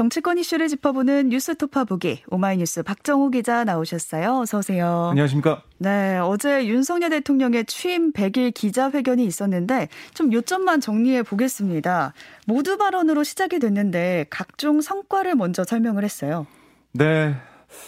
정치권 이슈를 짚어보는 뉴스 토파 보기 오마이뉴스 박정우 기자 나오셨어요. 어서 오세요. 안녕하십니까? 네, 어제 윤석열 대통령의 취임 100일 기자회견이 있었는데 좀 요점만 정리해 보겠습니다. 모두 발언으로 시작이 됐는데 각종 성과를 먼저 설명을 했어요. 네.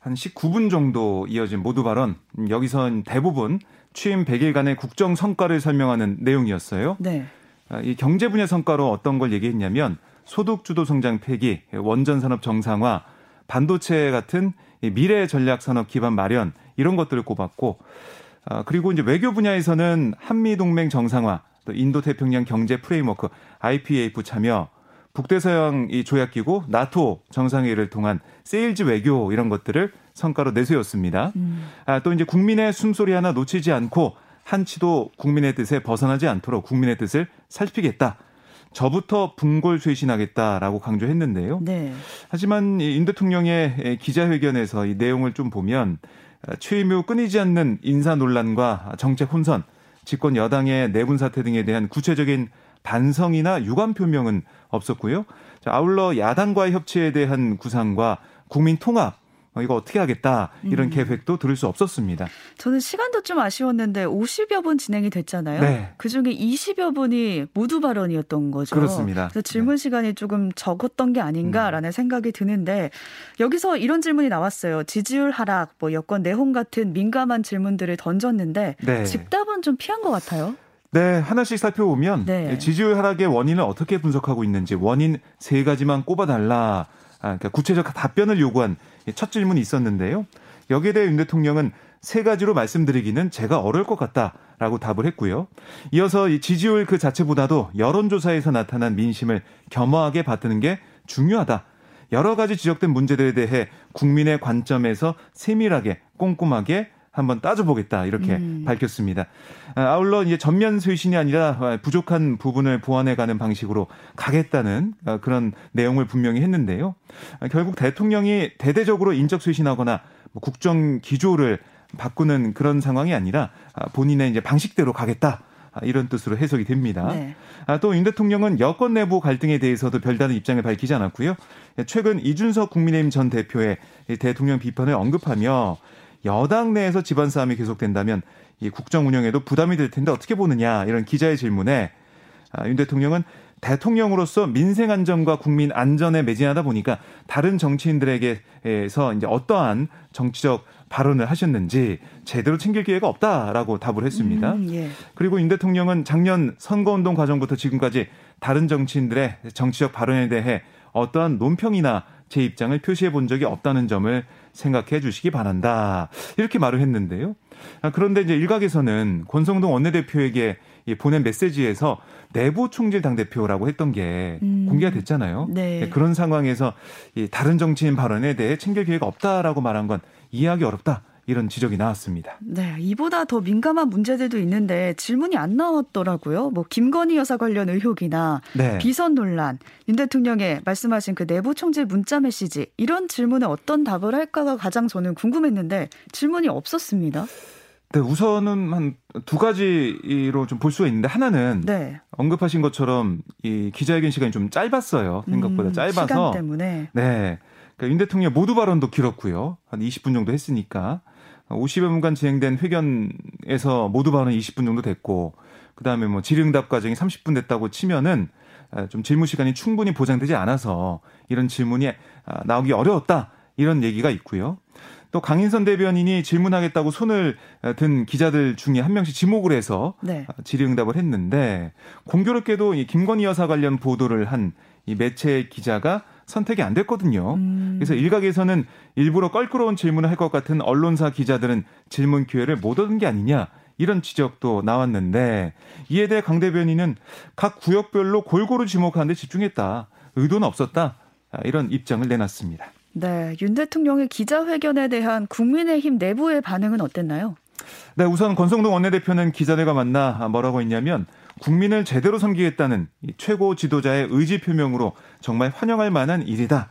한 19분 정도 이어진 모두 발언. 여기선 대부분 취임 100일간의 국정 성과를 설명하는 내용이었어요. 네. 아, 이 경제 분야 성과로 어떤 걸 얘기했냐면 소득 주도 성장 폐기, 원전 산업 정상화, 반도체 같은 미래 전략 산업 기반 마련 이런 것들을 꼽았고 아, 그리고 이제 외교 분야에서는 한미 동맹 정상화, 또 인도 태평양 경제 프레임워크 IPEF 참여, 북대서양 이 조약 기구 나토 정상회의를 통한 세일즈 외교 이런 것들을 성과로 내세웠습니다. 음. 아, 또 이제 국민의 숨소리 하나 놓치지 않고 한치도 국민의 뜻에 벗어나지 않도록 국민의 뜻을 살피겠다. 저부터 분골 쇄신하겠다라고 강조했는데요. 네. 하지만 인 대통령의 기자회견에서 이 내용을 좀 보면 취임 후 끊이지 않는 인사 논란과 정책 혼선, 집권 여당의 내분 사태 등에 대한 구체적인 반성이나 유감 표명은 없었고요. 아울러 야당과의 협치에 대한 구상과 국민 통합 어, 이거 어떻게 하겠다 이런 음. 계획도 들을 수 없었습니다. 저는 시간도 좀 아쉬웠는데 50여 분 진행이 됐잖아요. 네. 그 중에 20여 분이 모두 발언이었던 거죠. 그렇습니다. 그래서 질문 네. 시간이 조금 적었던 게 아닌가라는 음. 생각이 드는데 여기서 이런 질문이 나왔어요. 지지율 하락, 뭐 여권 내홍 같은 민감한 질문들을 던졌는데 네. 집답은 좀 피한 것 같아요. 네, 하나씩 살펴보면 네. 지지율 하락의 원인을 어떻게 분석하고 있는지 원인 세 가지만 꼽아달라. 아, 그러니까 구체적 답변을 요구한 첫 질문이 있었는데요. 여기에 대해 윤 대통령은 세 가지로 말씀드리기는 제가 어려울 것 같다라고 답을 했고요. 이어서 이 지지율 그 자체보다도 여론조사에서 나타난 민심을 겸허하게 받드는 게 중요하다. 여러 가지 지적된 문제들에 대해 국민의 관점에서 세밀하게 꼼꼼하게 한번 따져보겠다 이렇게 음. 밝혔습니다. 아, 아울러 이제 전면 쇄신이 아니라 부족한 부분을 보완해가는 방식으로 가겠다는 아, 그런 내용을 분명히 했는데요. 아, 결국 대통령이 대대적으로 인적 쇄신하거나 뭐 국정 기조를 바꾸는 그런 상황이 아니라 본인의 이제 방식대로 가겠다. 이런 뜻으로 해석이 됩니다. 네. 또윤 대통령은 여권 내부 갈등에 대해서도 별다른 입장을 밝히지 않았고요. 최근 이준석 국민의힘 전 대표의 대통령 비판을 언급하며 여당 내에서 집안 싸움이 계속된다면 이 국정 운영에도 부담이 될 텐데 어떻게 보느냐 이런 기자의 질문에 아, 윤 대통령은 대통령으로서 민생 안전과 국민 안전에 매진하다 보니까 다른 정치인들에게서 이제 어떠한 정치적 발언을 하셨는지 제대로 챙길 기회가 없다라고 답을 했습니다. 음, 예. 그리고 윤 대통령은 작년 선거운동 과정부터 지금까지 다른 정치인들의 정치적 발언에 대해 어떠한 논평이나 제 입장을 표시해 본 적이 없다는 점을 생각해 주시기 바란다. 이렇게 말을 했는데요. 아, 그런데 이제 일각에서는 권성동 원내대표에게 보낸 메시지에서 내부 총질 당대표라고 했던 게 음. 공개가 됐잖아요. 네. 네. 그런 상황에서 다른 정치인 발언에 대해 챙길 기회가 없다라고 말한 건 이해하기 어렵다. 이런 지적이 나왔습니다. 네, 이보다 더 민감한 문제들도 있는데 질문이 안 나왔더라고요. 뭐 김건희 여사 관련 의혹이나 네. 비선 논란, 윤 대통령의 말씀하신 그 내부 총질 문자 메시지 이런 질문에 어떤 답을 할까가 가장 저는 궁금했는데 질문이 없었습니다. 네, 우선은 한 두 가지로 좀 볼 수가 있는데 하나는 네. 언급하신 것처럼 이 기자회견 시간이 좀 짧았어요. 생각보다 음, 짧아서 시간 때문에 네. 그러니까 윤 대통령 모두 발언도 길었고요. 한 20분 정도 했으니까 50여 분간 진행된 회견에서 모두 발언 20분 정도 됐고 그다음에 뭐 질의응답 과정이 30분 됐다고 치면은 좀 질문 시간이 충분히 보장되지 않아서 이런 질문이 아, 나오기 어려웠다 이런 얘기가 있고요. 또 강인선 대변인이 질문하겠다고 손을 든 기자들 중에 한 명씩 지목을 해서 네. 아, 질의응답을 했는데 공교롭게도 이 김건희 여사 관련 보도를 한 이 매체 기자가 선택이 안 됐거든요. 음. 그래서 일각에서는 일부러 껄끄러운 질문을 할 것 같은 언론사 기자들은 질문 기회를 못 얻은 게 아니냐. 이런 지적도 나왔는데 이에 대해 강 대변인은 각 구역별로 골고루 지목하는데 집중했다. 의도는 없었다. 이런 입장을 내놨습니다. 네, 윤 대통령의 기자회견에 대한 국민의힘 내부의 반응은 어땠나요? 네, 우선 권성동 원내대표는 기자들과 만나 뭐라고 했냐면 국민을 제대로 섬기겠다는 최고 지도자의 의지 표명으로 정말 환영할 만한 일이다.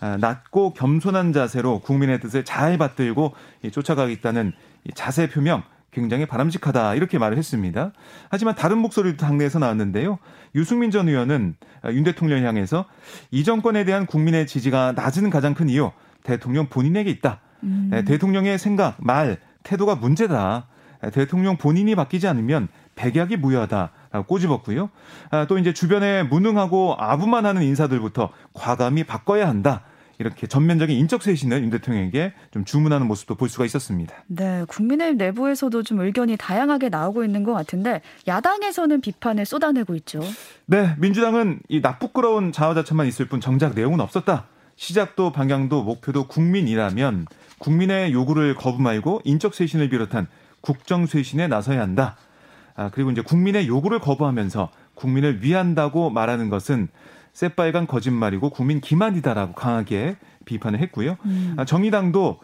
아, 낮고 겸손한 자세로 국민의 뜻을 잘 받들고 쫓아가겠다는 자세 표명 굉장히 바람직하다 이렇게 말을 했습니다. 하지만 다른 목소리도 당내에서 나왔는데요. 유승민 전 의원은 윤 대통령 향해서 이 정권에 대한 국민의 지지가 낮은 가장 큰 이유 대통령 본인에게 있다. 음. 네, 대통령의 생각, 말, 태도가 문제다. 네, 대통령 본인이 바뀌지 않으면 백약이 무효하다라고 꼬집었고요. 아, 또 이제 주변에 무능하고 아부만 하는 인사들부터 과감히 바꿔야 한다. 이렇게 전면적인 인적 쇄신을 윤 대통령에게 좀 주문하는 모습도 볼 수가 있었습니다. 네, 국민의힘 내부에서도 좀 의견이 다양하게 나오고 있는 것 같은데 야당에서는 비판을 쏟아내고 있죠. 네, 민주당은 이 나쁘끄러운 자화자찬만 있을 뿐 정작 내용은 없었다. 시작도 방향도 목표도 국민이라면 국민의 요구를 거부 말고 인적 쇄신을 비롯한 국정 쇄신에 나서야 한다. 아, 그리고 이제 국민의 요구를 거부하면서 국민을 위한다고 말하는 것은 새빨간 거짓말이고 국민 기만이다라고 강하게 비판을 했고요. 음. 아, 정의당도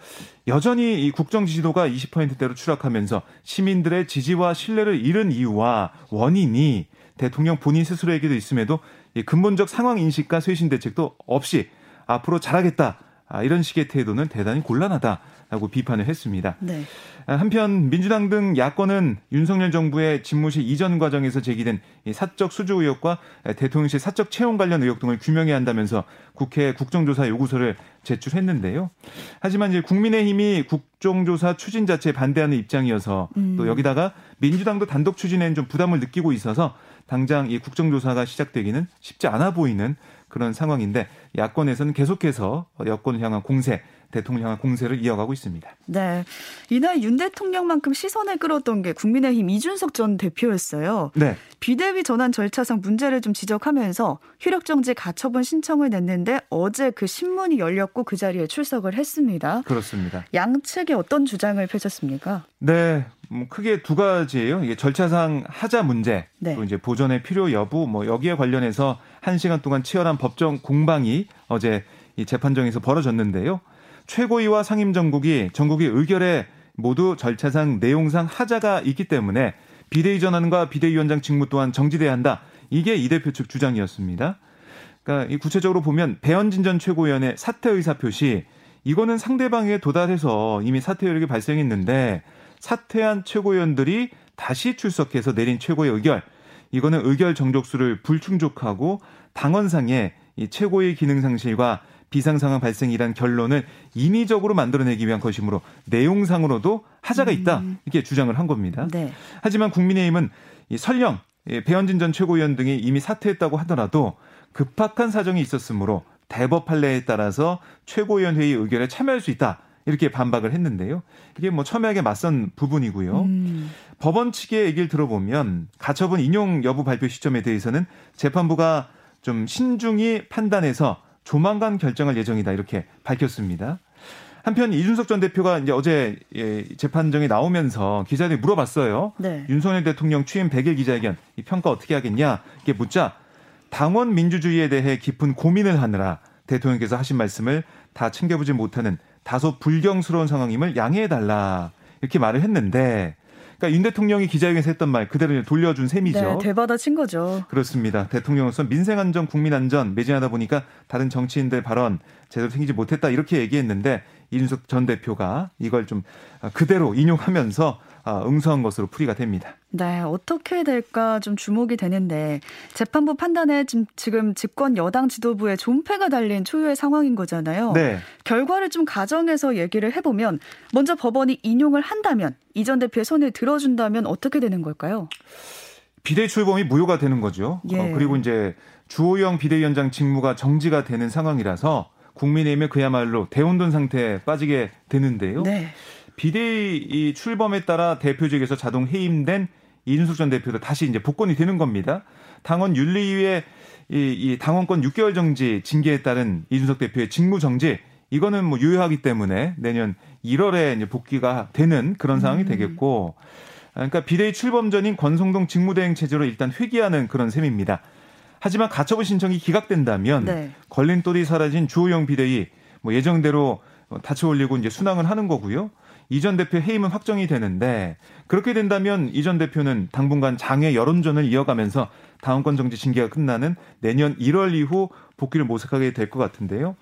여전히 이 국정 지지도가 20%대로 추락하면서 시민들의 지지와 신뢰를 잃은 이유와 원인이 대통령 본인 스스로에게도 있음에도 이 근본적 상황 인식과 쇄신 대책도 없이 앞으로 잘하겠다. 아, 이런 식의 태도는 대단히 곤란하다 라고 비판을 했습니다. 네. 아, 한편 민주당 등 야권은 윤석열 정부의 집무실 이전 과정에서 제기된 사적 수주 의혹과 대통령실 사적 채용 관련 의혹 등을 규명해야 한다면서 국회 국정조사 요구서를 제출했는데요. 하지만 이제 국민의힘이 국정조사 추진 자체에 반대하는 입장이어서 음. 또 여기다가 민주당도 단독 추진에는 좀 부담을 느끼고 있어서 당장 이 국정조사가 시작되기는 쉽지 않아 보이는 그런 상황인데 야권에서는 계속해서 여권을 향한 공세 대통령 향한 공세를 이어가고 있습니다. 네. 이날 윤 대통령만큼 시선을 끌었던 게 국민의힘 이준석 전 대표였어요. 네. 비대위 전환 절차상 문제를 좀 지적하면서 효력정지 가처분 신청을 냈는데 어제 그 신문이 열렸고 그 자리에 출석을 했습니다. 그렇습니다. 양측이 어떤 주장을 펼쳤습니까? 네. 뭐 크게 두 가지예요. 이게 절차상 하자 문제, 네. 또 이제 보존의 필요 여부, 뭐 여기에 관련해서 한 시간 동안 치열한 법정 공방이 어제 이 재판정에서 벌어졌는데요. 최고위와 상임정국이 전국의 의결에 모두 절차상 내용상 하자가 있기 때문에 비대위 전환과 비대위원장 직무 또한 정지돼야 한다. 이게 이 대표 측 주장이었습니다. 그러니까 구체적으로 보면 배현진 전 최고위원의 사퇴 의사 표시 이거는 상대방에 도달해서 이미 사퇴 여력이 발생했는데 사퇴한 최고위원들이 다시 출석해서 내린 최고의 의결 이거는 의결 정족수를 불충족하고 당원상의 이 최고의 기능 상실과 비상 상황 발생이란 결론을 인위적으로 만들어내기 위한 것이므로 내용상으로도 하자가 있다 음. 이렇게 주장을 한 겁니다. 네. 하지만 국민의힘은 이 설령 배현진 전 최고위원 등이 이미 사퇴했다고 하더라도 급박한 사정이 있었으므로 대법 판례에 따라서 최고위원 회의 의결에 참여할 수 있다. 이렇게 반박을 했는데요. 이게 뭐 첨예하게 맞선 부분이고요. 음. 법원 측의 얘기를 들어보면 가처분 인용 여부 발표 시점에 대해서는 재판부가 좀 신중히 판단해서 조만간 결정할 예정이다 이렇게 밝혔습니다. 한편 이준석 전 대표가 이제 어제 예, 재판정에 나오면서 기자들이 물어봤어요. 네. 윤석열 대통령 취임 100일 기자회견 이 평가 어떻게 하겠냐 이게 묻자 당원 민주주의에 대해 깊은 고민을 하느라 대통령께서 하신 말씀을 다 챙겨보지 못하는 다소 불경스러운 상황임을 양해해 달라 이렇게 말을 했는데 그러니까 윤 대통령이 기자회견에서 했던 말 그대로 돌려준 셈이죠. 네, 되받아친 거죠. 그렇습니다. 대통령으로서 민생 안전, 국민 안전 매진하다 보니까 다른 정치인들 발언 제대로 생기지 못했다 이렇게 얘기했는데 이준석 전 대표가 이걸 좀 그대로 인용하면서 아, 응수한 것으로 풀이가 됩니다. 네, 어떻게 될까 좀 주목이 되는데 재판부 판단에 지금 집권 여당 지도부의 존폐가 달린 초유의 상황인 거잖아요. 네. 결과를 좀 가정해서 얘기를 해보면 먼저 법원이 인용을 한다면 이전 대표의 손을 들어준다면 어떻게 되는 걸까요? 비대 출범이 무효가 되는 거죠. 예. 어, 그리고 이제 주호영 비대위원장 직무가 정지가 되는 상황이라서 국민의힘에 그야말로 대혼돈 상태에 빠지게 되는데요. 네. 비대위 출범에 따라 대표직에서 자동 해임된 이준석 전 대표도 다시 이제 복권이 되는 겁니다. 당원 윤리위의 이, 이 당원권 6개월 정지 징계에 따른 이준석 대표의 직무 정지 이거는 뭐 유효하기 때문에 내년 1월에 이제 복귀가 되는 그런 상황이 음. 되겠고 그러니까 비대위 출범 전인 권성동 직무대행 체제로 일단 회귀하는 그런 셈입니다. 하지만 가처분 신청이 기각된다면 네. 걸림돌이 사라진 주호영 비대위 뭐 예정대로 다쳐 올리고 이제 순항을 하는 거고요. 이전 대표 해임은 확정이 되는데 그렇게 된다면 이 전 대표는 당분간 장외 여론전을 이어가면서 당원권 정지 징계가 끝나는 내년 1월 이후 복귀를 모색하게 될 것 같은데요.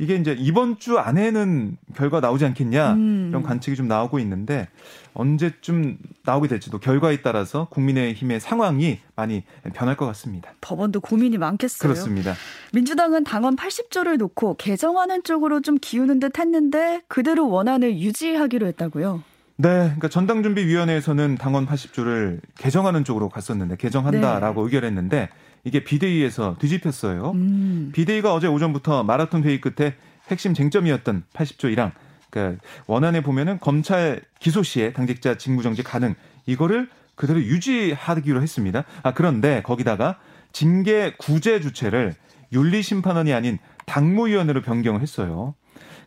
이게 이제 이번 주 안에는 결과 나오지 않겠냐 음. 이런 관측이 좀 나오고 있는데 언제쯤 나오게 될지도 결과에 따라서 국민의힘의 상황이 많이 변할 것 같습니다. 법원도 고민이 많겠어요. 그렇습니다. 민주당은 당원 80조를 놓고 개정하는 쪽으로 좀 기우는 듯 했는데 그대로 원안을 유지하기로 했다고요. 네, 그러니까 전당준비위원회에서는 당원 80조를 개정하는 쪽으로 갔었는데 개정한다라고 네. 의결했는데 이게 비대위에서 뒤집혔어요. 음. 비대위가 어제 오전부터 마라톤 회의 끝에 핵심 쟁점이었던 80조 1항 그러니까 원안에 보면은 검찰 기소 시에 당직자 직무정지 가능 이거를 그대로 유지하기로 했습니다. 아 그런데 거기다가 징계 구제 주체를 윤리심판원이 아닌 당무위원회로 변경을 했어요.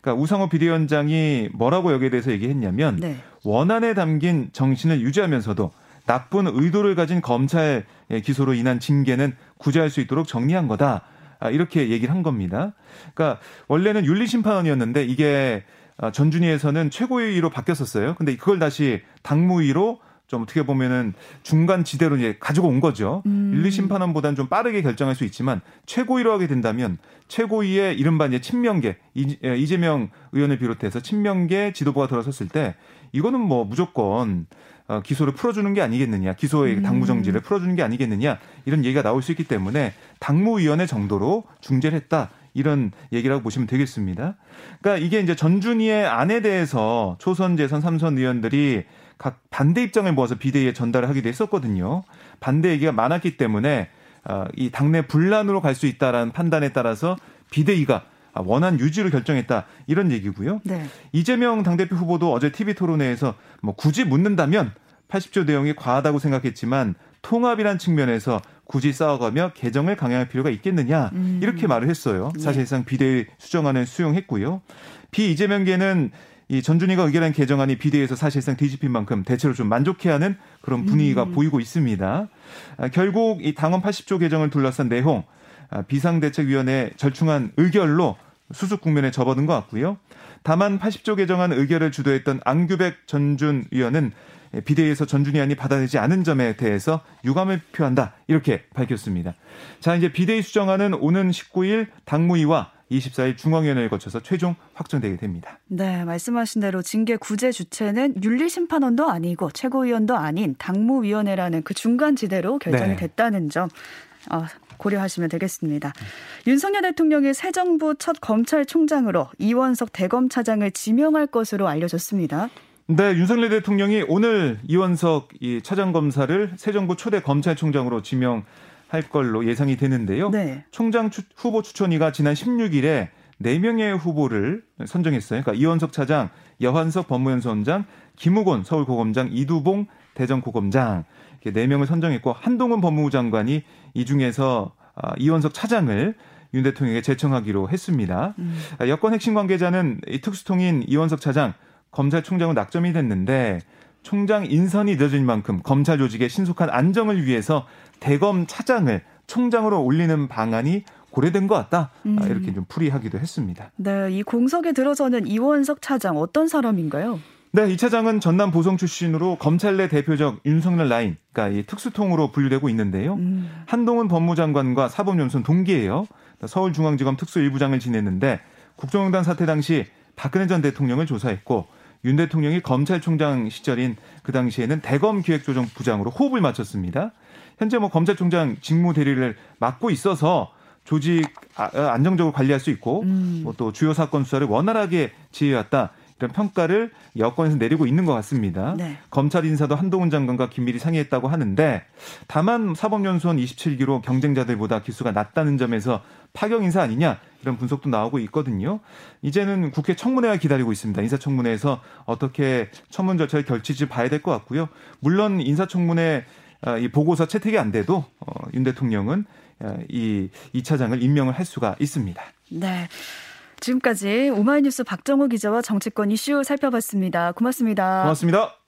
그러니까 우상호 비대위원장이 뭐라고 여기에 대해서 얘기했냐면 네. 원안에 담긴 정신을 유지하면서도 나쁜 의도를 가진 검찰 기소로 인한 징계는 구제할 수 있도록 정리한 거다. 아, 이렇게 얘기를 한 겁니다. 그러니까 원래는 윤리심판원이었는데 이게 아, 전준위에서는 최고위로 바뀌었었어요. 근데 그걸 다시 당무위로 좀 어떻게 보면은 중간 지대로 이제 가지고 온 거죠. 음. 윤리심판원보다는 좀 빠르게 결정할 수 있지만 최고위로 하게 된다면 최고위의 이른바 이제 친명계 예, 이재명 의원을 비롯해서 친명계 지도부가 들어섰을 때 이거는 뭐 무조건 어, 기소를 풀어주는 게 아니겠느냐, 기소의 음. 당무 정지를 풀어주는 게 아니겠느냐 이런 얘기가 나올 수 있기 때문에 당무위원회 정도로 중재를 했다. 이런 얘기라고 보시면 되겠습니다. 그러니까 이게 이제 전준희의 안에 대해서 초선, 재선, 삼선 의원들이 각 반대 입장을 모아서 비대위에 전달을 하기도 했었거든요. 반대 얘기가 많았기 때문에 어, 이 당내 분란으로 갈 수 있다라는 판단에 따라서 비대위가 원한 유지를 결정했다 이런 얘기고요. 네. 이재명 당대표 후보도 어제 TV 토론회에서 뭐 굳이 묻는다면 80조 내용이 과하다고 생각했지만 통합이란 측면에서 굳이 싸워가며 개정을 강행할 필요가 있겠느냐 음. 이렇게 말을 했어요. 네. 사실상 비대위 수정안을 수용했고요. 비이재명계는 이 전준희가 의결한 개정안이 비대위에서 사실상 뒤집힌 만큼 대체로 좀 만족해하는 그런 분위기가 음. 보이고 있습니다. 아, 결국 이 당원 80조 개정을 둘러싼 내용 아, 비상대책위원회 절충한 의결로 수습 국면에 접어든 것 같고요. 다만 80조 개정안 의결을 주도했던 안규백 전준 위원은 비대위에서 전준위안이 받아내지 않은 점에 대해서 유감을 표한다 이렇게 밝혔습니다. 자 이제 비대위 수정안은 오는 19일 당무위와 24일 중앙위원회를 거쳐서 최종 확정되게 됩니다. 네, 말씀하신 대로 징계 구제 주체는 윤리심판원도 아니고 최고위원도 아닌 당무위원회라는 그 중간 지대로 결정이 네. 됐다는 점 어, 고려하시면 되겠습니다. 윤석열 대통령이 새 정부 첫 검찰총장으로 이원석 대검차장을 지명할 것으로 알려졌습니다. 네, 윤석열 대통령이 오늘 이원석 이 차장 검사를 새 정부 초대 검찰총장으로 지명 할 걸로 예상이 되는데요. 네. 총장 추, 후보 추천위가 지난 16일에 4명의 후보를 선정했어요. 그러니까 이원석 차장, 여한석 법무연수원장, 김우곤 서울고검장, 이두봉 대전고검장 이렇게 4명을 선정했고 한동훈 법무부 장관이 이 중에서 아, 이원석 차장을 윤 대통령에게 제청하기로 했습니다. 음. 아, 여권 핵심 관계자는 이 특수통인 이원석 차장 검찰총장은 낙점이 됐는데 총장 인선이 늦어진 만큼 검찰 조직의 신속한 안정을 위해서 대검 차장을 총장으로 올리는 방안이 고려된 것 같다. 아, 음. 이렇게 좀 풀이하기도 했습니다. 네, 이 공석에 들어서는 이원석 차장 어떤 사람인가요? 네, 이 차장은 전남 보성 출신으로 검찰 내 대표적 윤석열 라인, 그러니까 이 특수통으로 분류되고 있는데요. 음. 한동훈 법무장관과 사법연수원 동기예요. 서울중앙지검 특수 1부장을 지냈는데 국정농단 사태 당시 박근혜 전 대통령을 조사했고 윤 대통령이 검찰총장 시절인 그 당시에는 대검 기획조정 부장으로 호흡을 맞췄습니다. 현재 뭐 검찰총장 직무 대리를 맡고 있어서 조직 아, 안정적으로 관리할 수 있고 음. 뭐또 주요 사건 수사를 원활하게 지휘해왔다. 이런 평가를 여권에서 내리고 있는 것 같습니다. 네. 검찰 인사도 한동훈 장관과 긴밀히 상의했다고 하는데 다만 사법연수원 27기로 경쟁자들보다 기수가 낮다는 점에서 파격 인사 아니냐 이런 분석도 나오고 있거든요. 이제는 국회 청문회가 기다리고 있습니다. 인사청문회에서 어떻게 청문 절차를 결치지 봐야 될 것 같고요. 물론 인사청문회 아, 이 보고서 채택이 안 돼도 어, 윤 대통령은 아, 이, 이 차장을 임명을 할 수가 있습니다. 네. 지금까지 오마이뉴스 박정호 기자와 정치권 이슈 살펴봤습니다. 고맙습니다. 고맙습니다.